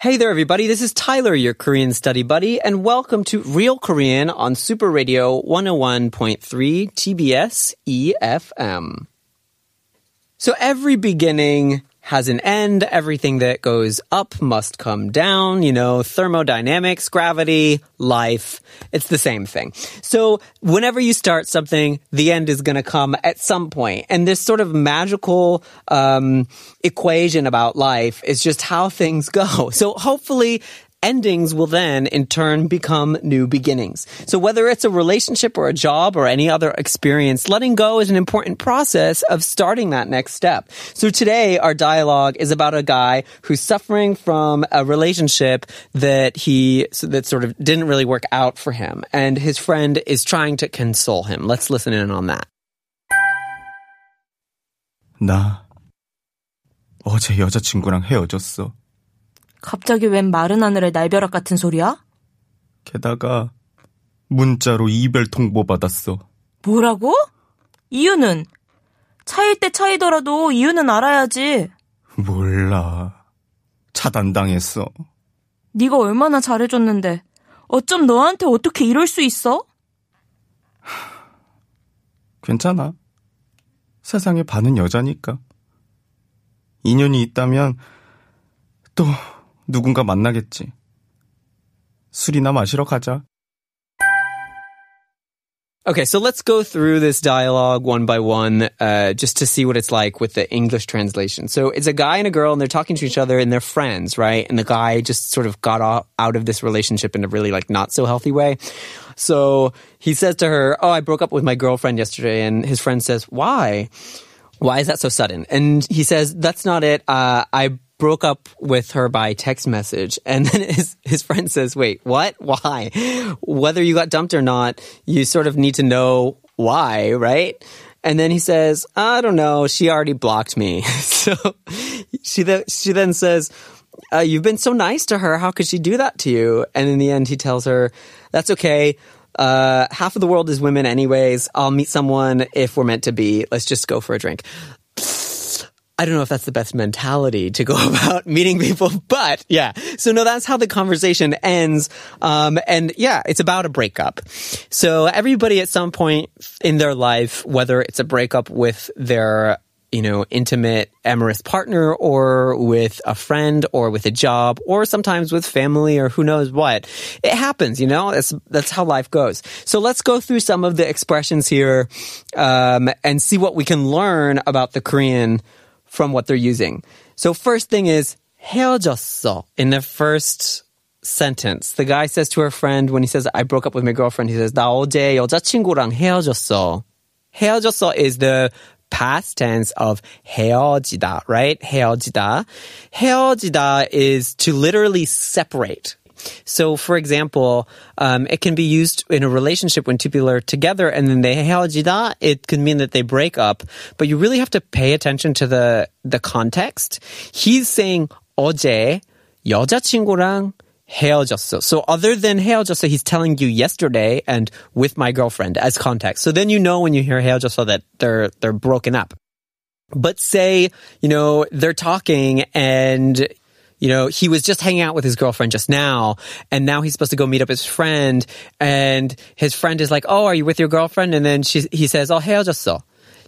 Hey there, everybody. This is Tyler, your Korean study buddy, and welcome to Real Korean on Super Radio 101.3 TBS EFM. So every beginning has an end. Everything that goes up must come down. You know, thermodynamics, gravity, life. It's the same thing. So whenever you start something, the end is going to come at some point. And this sort of magical um, equation about life is just how things go. So hopefully endings will then in turn become new beginnings. So whether it's a relationship or a job or any other experience, letting go is an important process of starting that next step. So today our dialogue is about a guy who's suffering from a relationship that he, that sort of didn't really work out for him. And his friend is trying to console him. Let's listen in on that. 나 어제 여자친구랑 헤어졌어. 갑자기 웬 마른 하늘의 날벼락 같은 소리야? 게다가 문자로 이별 통보 받았어. 뭐라고? 이유는? 차일 때 차이더라도 이유는 알아야지. 몰라. 차단당했어. 네가 얼마나 잘해줬는데 어쩜 너한테 어떻게 이럴 수 있어? 괜찮아. 세상에 반은 여자니까. 인연이 있다면 또 누군가 만나겠지. 술이나 마시러 가자. Okay, so let's go through this dialogue one by one, uh, just to see what it's like with the English translation. So it's a guy and a girl, and they're talking to each other, and they're friends, right? And the guy just sort of got out of this relationship in a really like not so healthy way. So he says to her, "Oh, I broke up with my girlfriend yesterday," and his friend says, "Why? Why is that so sudden?" And he says, "That's not it. Uh, I." broke up with her by text message. And then his, his friend says, wait, what? Why? Whether you got dumped or not, you sort of need to know why, right? And then he says, I don't know. She already blocked me. so she, th- she then says, uh, you've been so nice to her. How could she do that to you? And in the end, he tells her, that's okay. Uh, half of the world is women anyways. I'll meet someone if we're meant to be. Let's just go for a drink. I don't know if that's the best mentality to go about meeting people, but yeah. So no, that's how the conversation ends. Um, and yeah, it's about a breakup. So everybody at some point in their life, whether it's a breakup with their you know, intimate, amorous partner or with a friend or with a job or sometimes with family or who knows what. It happens, you know, that's, that's how life goes. So let's go through some of the expressions here, um, and see what we can learn about the Korean from what they're using. So first thing is 헤어졌어 in the first sentence. The guy says to her friend when he says I broke up with my girlfriend, he says 나 어제 여자친구랑 헤어졌어. 헤어졌어 is the past tense of 헤어지다, right? 헤어지다. 헤어지다 is to literally separate. So, for example, um, it can be used in a relationship when two people are together and then they 헤어지다. It could mean that they break up, but you really have to pay attention to the the context. He's saying 어제 여자친구랑 헤어졌어. So other than 헤어졌어, he's telling you yesterday and with my girlfriend as context. So then you know when you hear 헤어졌어 that they're they're broken up. But say, you know, they're talking and you know, he was just hanging out with his girlfriend just now, and now he's supposed to go meet up his friend, and his friend is like, "Oh, are you with your girlfriend?" And then she, he says, "Oh, 헤어졌어."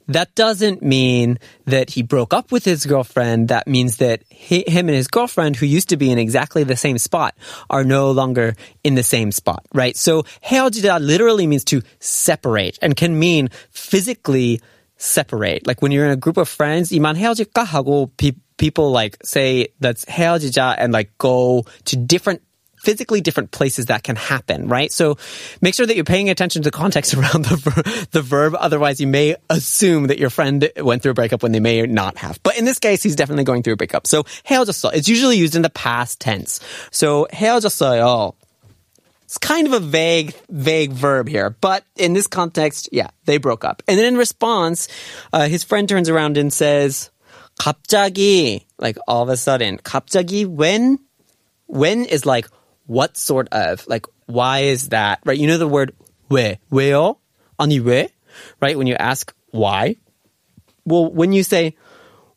That doesn't mean that he broke up with his girlfriend. That means that he, him and his girlfriend, who used to be in exactly the same spot, are no longer in the same spot, right? So 헤어지다 literally means to separate and can mean physically separate. Like when you're in a group of friends, 이만 헤어질까 하고 people like say that's 헤어지자 and like go to different physically different places that can happen, right? So make sure that you're paying attention to the context around the, ver- the verb. Otherwise, you may assume that your friend went through a breakup when they may not have. But in this case, he's definitely going through a breakup. So 헤어졌어. It's usually used in the past tense. So 헤어졌어요 It's kind of a vague, vague verb here, but in this context, yeah, they broke up. And then in response, uh, his friend turns around and says, 갑자기, like all of a sudden, 갑자기 when? When is like, what sort of? Like, why is that? Right? You know the word 왜, 왜요? 아니 왜? Right? When you ask why. Well, when you say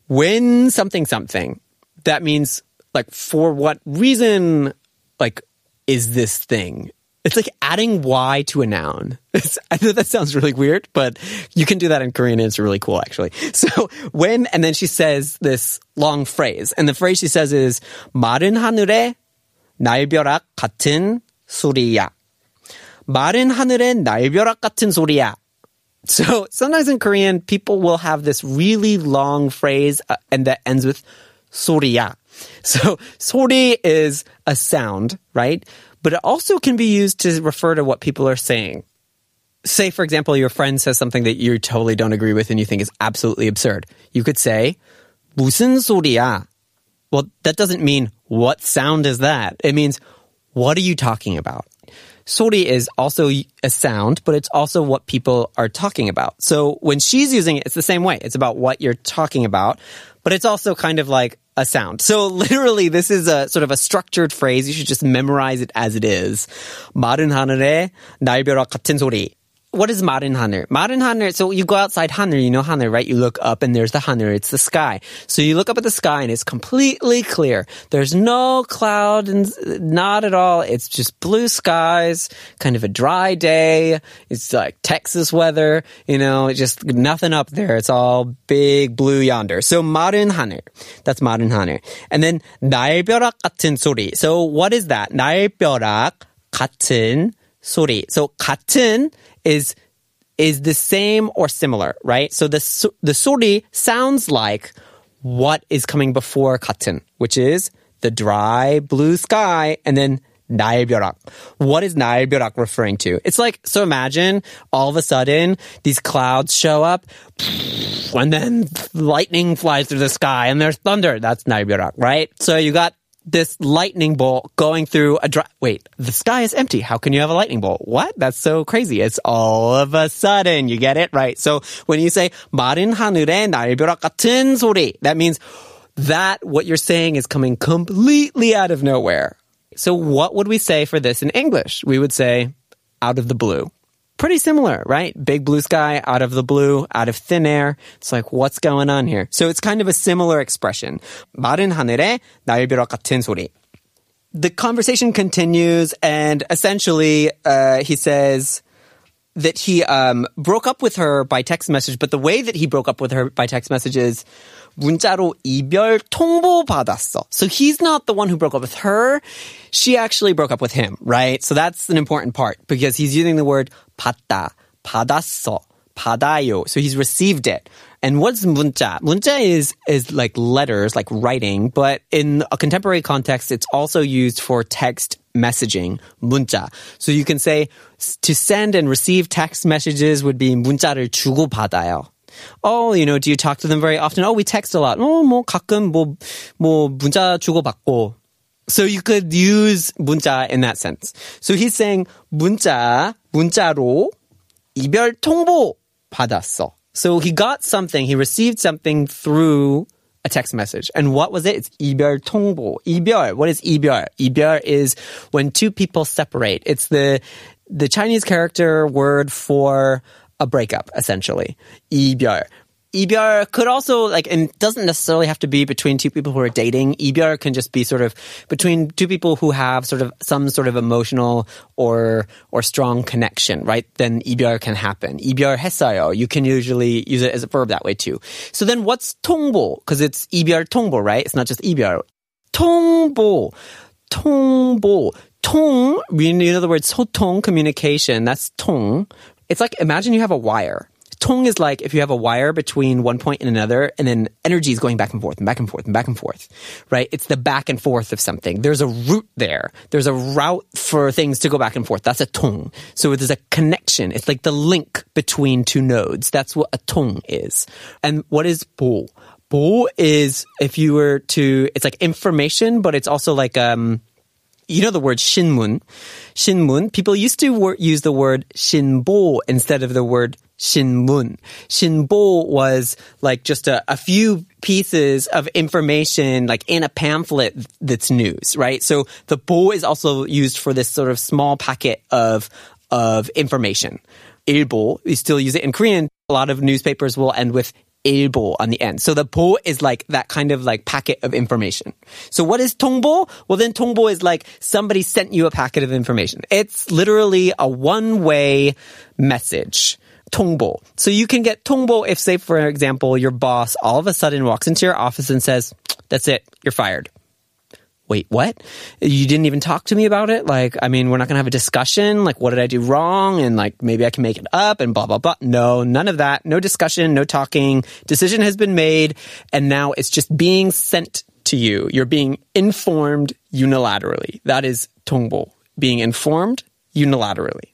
when something something, that means like for what reason like is this thing? It's like adding y to a noun. It's, I know that sounds really weird, but you can do that in Korean and it's really cool actually. So when, and then she says this long phrase, and the phrase she says is 마른 하늘에 날벼락 같은 소리야. 마른 하늘에 날벼락 같은 소리야. So sometimes in Korean, people will have this really long phrase uh, and that ends with 소리야. So 소리 is a sound, right? But it also can be used to refer to what people are saying. Say, for example, your friend says something that you totally don't agree with and you think is absolutely absurd. You could say, 무슨 소리야? Well, that doesn't mean what sound is that? It means what are you talking about? Sori is also a sound, but it's also what people are talking about. So when she's using it, it's the same way. It's about what you're talking about, but it's also kind of like a sound. So literally, this is a sort of a structured phrase. You should just memorize it as it is. 마른 하늘에 날벼락 같은 소리. What is 마른 하늘? 마른 하늘. So you go outside 하늘, you know 하늘, right? You look up and there's the 하늘. It's the sky. So you look up at the sky and it's completely clear. There's no cloud and not at all. It's just blue skies, kind of a dry day. It's like Texas weather, you know, just nothing up there. It's all big blue yonder. So 마른 하늘. That's 마른 하늘. And then 날벼락 같은 소리. So what is that? 날벼락 같은 소리. So 같은 is is the same or similar, right? So the the suri sounds like what is coming before katan, which is the dry blue sky, and then naebyorak. What is naebyorak referring to? It's like so. Imagine all of a sudden these clouds show up, and then lightning flies through the sky, and there's thunder. That's naebyorak, right? So you got this lightning bolt going through a dry. Wait, the sky is empty. How can you have a lightning bolt? What? That's so crazy. It's all of a sudden. You get it? Right. So when you say 마른 하늘에 날벼락 같은 소리, that means that what you're saying is coming completely out of nowhere. So what would we say for this in English? We would say out of the blue pretty similar, right? Big blue sky out of the blue, out of thin air. It's like, what's going on here? So it's kind of a similar expression. 마른 하늘에 날벼락 같은 소리. The conversation continues and essentially, uh, he says, that he um, broke up with her by text message, but the way that he broke up with her by text message is 문자로 이별 통보 받았어. So he's not the one who broke up with her. She actually broke up with him, right? So that's an important part because he's using the word 받다, 받았어, 받아요. So he's received it. And what's 문자? 문자 is is like letters, like writing, but in a contemporary context, it's also used for text messaging, 문자. So you can say to send and receive text messages would be 문자를 주고 받아요. Oh, you know, do you talk to them very often? Oh, we text a lot. Oh, 뭐 가끔 뭐, 뭐 문자 주고받고. So you could use 문자 in that sense. So he's saying 문자, 문자로 이별 통보 받았어. So he got something, he received something through a text message. And what was it? It's 이별 통보. 이별. What is 이별? 이별 is when two people separate. It's the the Chinese character word for a breakup, essentially. 이별. 이별 could also like and doesn't necessarily have to be between two people who are dating. 이별 can just be sort of between two people who have sort of some sort of emotional or or strong connection, right? Then 이별 can happen. 이별했어요. You can usually use it as a verb that way too. So then what's 통보? Because it's 이별 통보, right? It's not just 이별. 통보. 통보. 통, we know the word 소통, communication. That's 통. It's like imagine you have a wire. Tong is like if you have a wire between one point and another, and then energy is going back and forth and back and forth and back and forth, right? It's the back and forth of something. There's a route there. There's a route for things to go back and forth. That's a tong. So there's a connection. It's like the link between two nodes. That's what a tong is. And what is bo? Bo is if you were to, it's like information, but it's also like, um, you know the word shinmun. Shinmun. People used to wor- use the word shinbo instead of the word Shinmun. Shinbo was like just a, a few pieces of information like in a pamphlet that's news, right? So the bo is also used for this sort of small packet of of information. Ilbo, we still use it in Korean. A lot of newspapers will end with ilbo on the end. So the bo is like that kind of like packet of information. So what is tongbo? Well, then tongbo is like somebody sent you a packet of information. It's literally a one way message 통보. So you can get 통보 if say for example your boss all of a sudden walks into your office and says, "That's it, you're fired." wait, what? You didn't even talk to me about it? Like, I mean, we're not going to have a discussion. Like, what did I do wrong? And like, maybe I can make it up and blah, blah, blah. No, none of that. No discussion, no talking. Decision has been made. And now it's just being sent to you. You're being informed unilaterally. That is 통보. Being informed unilaterally.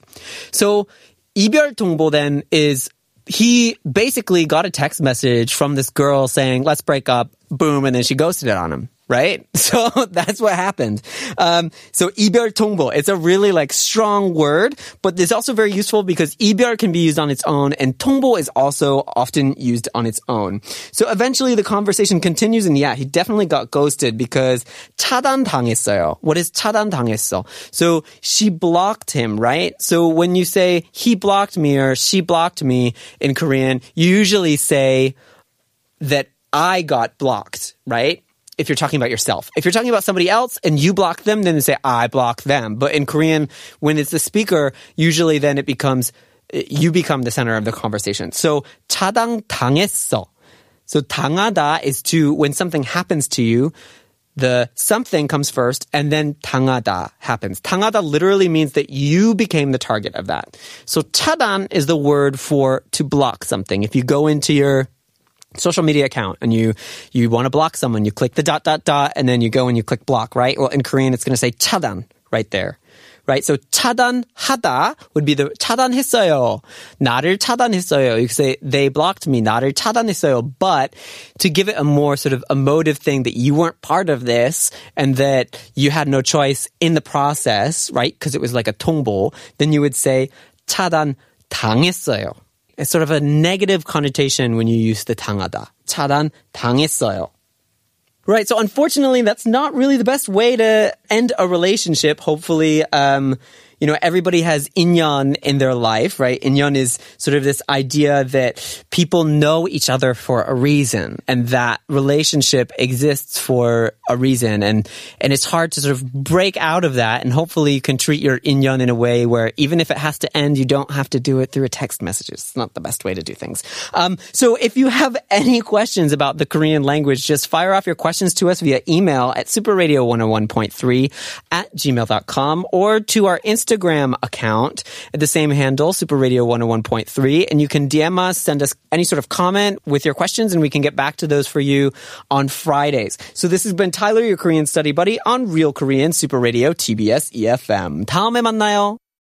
So, 이별 통보 then is he basically got a text message from this girl saying, let's break up, boom, and then she ghosted it on him right? So that's what happened. Um, so 이별 통보, it's a really like strong word, but it's also very useful because 이별 can be used on its own and 통보 is also often used on its own. So eventually the conversation continues and yeah, he definitely got ghosted because 차단 당했어요. What is 차단 당했어? So she blocked him, right? So when you say he blocked me or she blocked me in Korean, you usually say that I got blocked, right? if you're talking about yourself. If you're talking about somebody else and you block them, then you say, I block them. But in Korean, when it's the speaker, usually then it becomes, you become the center of the conversation. So, 차단 당했어. So, 당하다 is to, when something happens to you, the something comes first and then 당하다 happens. 당하다 literally means that you became the target of that. So 차단 is the word for to block something. If you go into your social media account and you you want to block someone, you click the dot dot dot and then you go and you click block, right? Well, in Korean it's going to say 차단 right there. Right? So 차단하다 would be the 차단했어요. 나를 차단했어요. You could say they blocked me. 나를 차단했어요. But to give it a more sort of emotive thing that you weren't part of this and that you had no choice in the process, right? Because it was like a 통보, then you would say 차단 당했어요. It's sort of a negative connotation when you use the 당하다. 차단 당했어요. Right. So unfortunately, that's not really the best way to end a relationship. Hopefully, um, you know, everybody has inyan in their life, right? Inyan is sort of this idea that people know each other for a reason and that relationship exists for a reason. And, and it's hard to sort of break out of that. And hopefully you can treat your inyan in a way where even if it has to end, you don't have to do it through a text message. It's not the best way to do things. Um, so if you have any questions about the Korean language, just fire off your questions to us via email at superradio101.3 at gmail.com or to our Instagram Instagram account at the same handle, Super Radio 101.3. And you can DM us, send us any sort of comment with your questions, and we can get back to those for you on Fridays. So this has been Tyler, your Korean study buddy on Real Korean Super Radio TBS EFM. 다음에 만나요.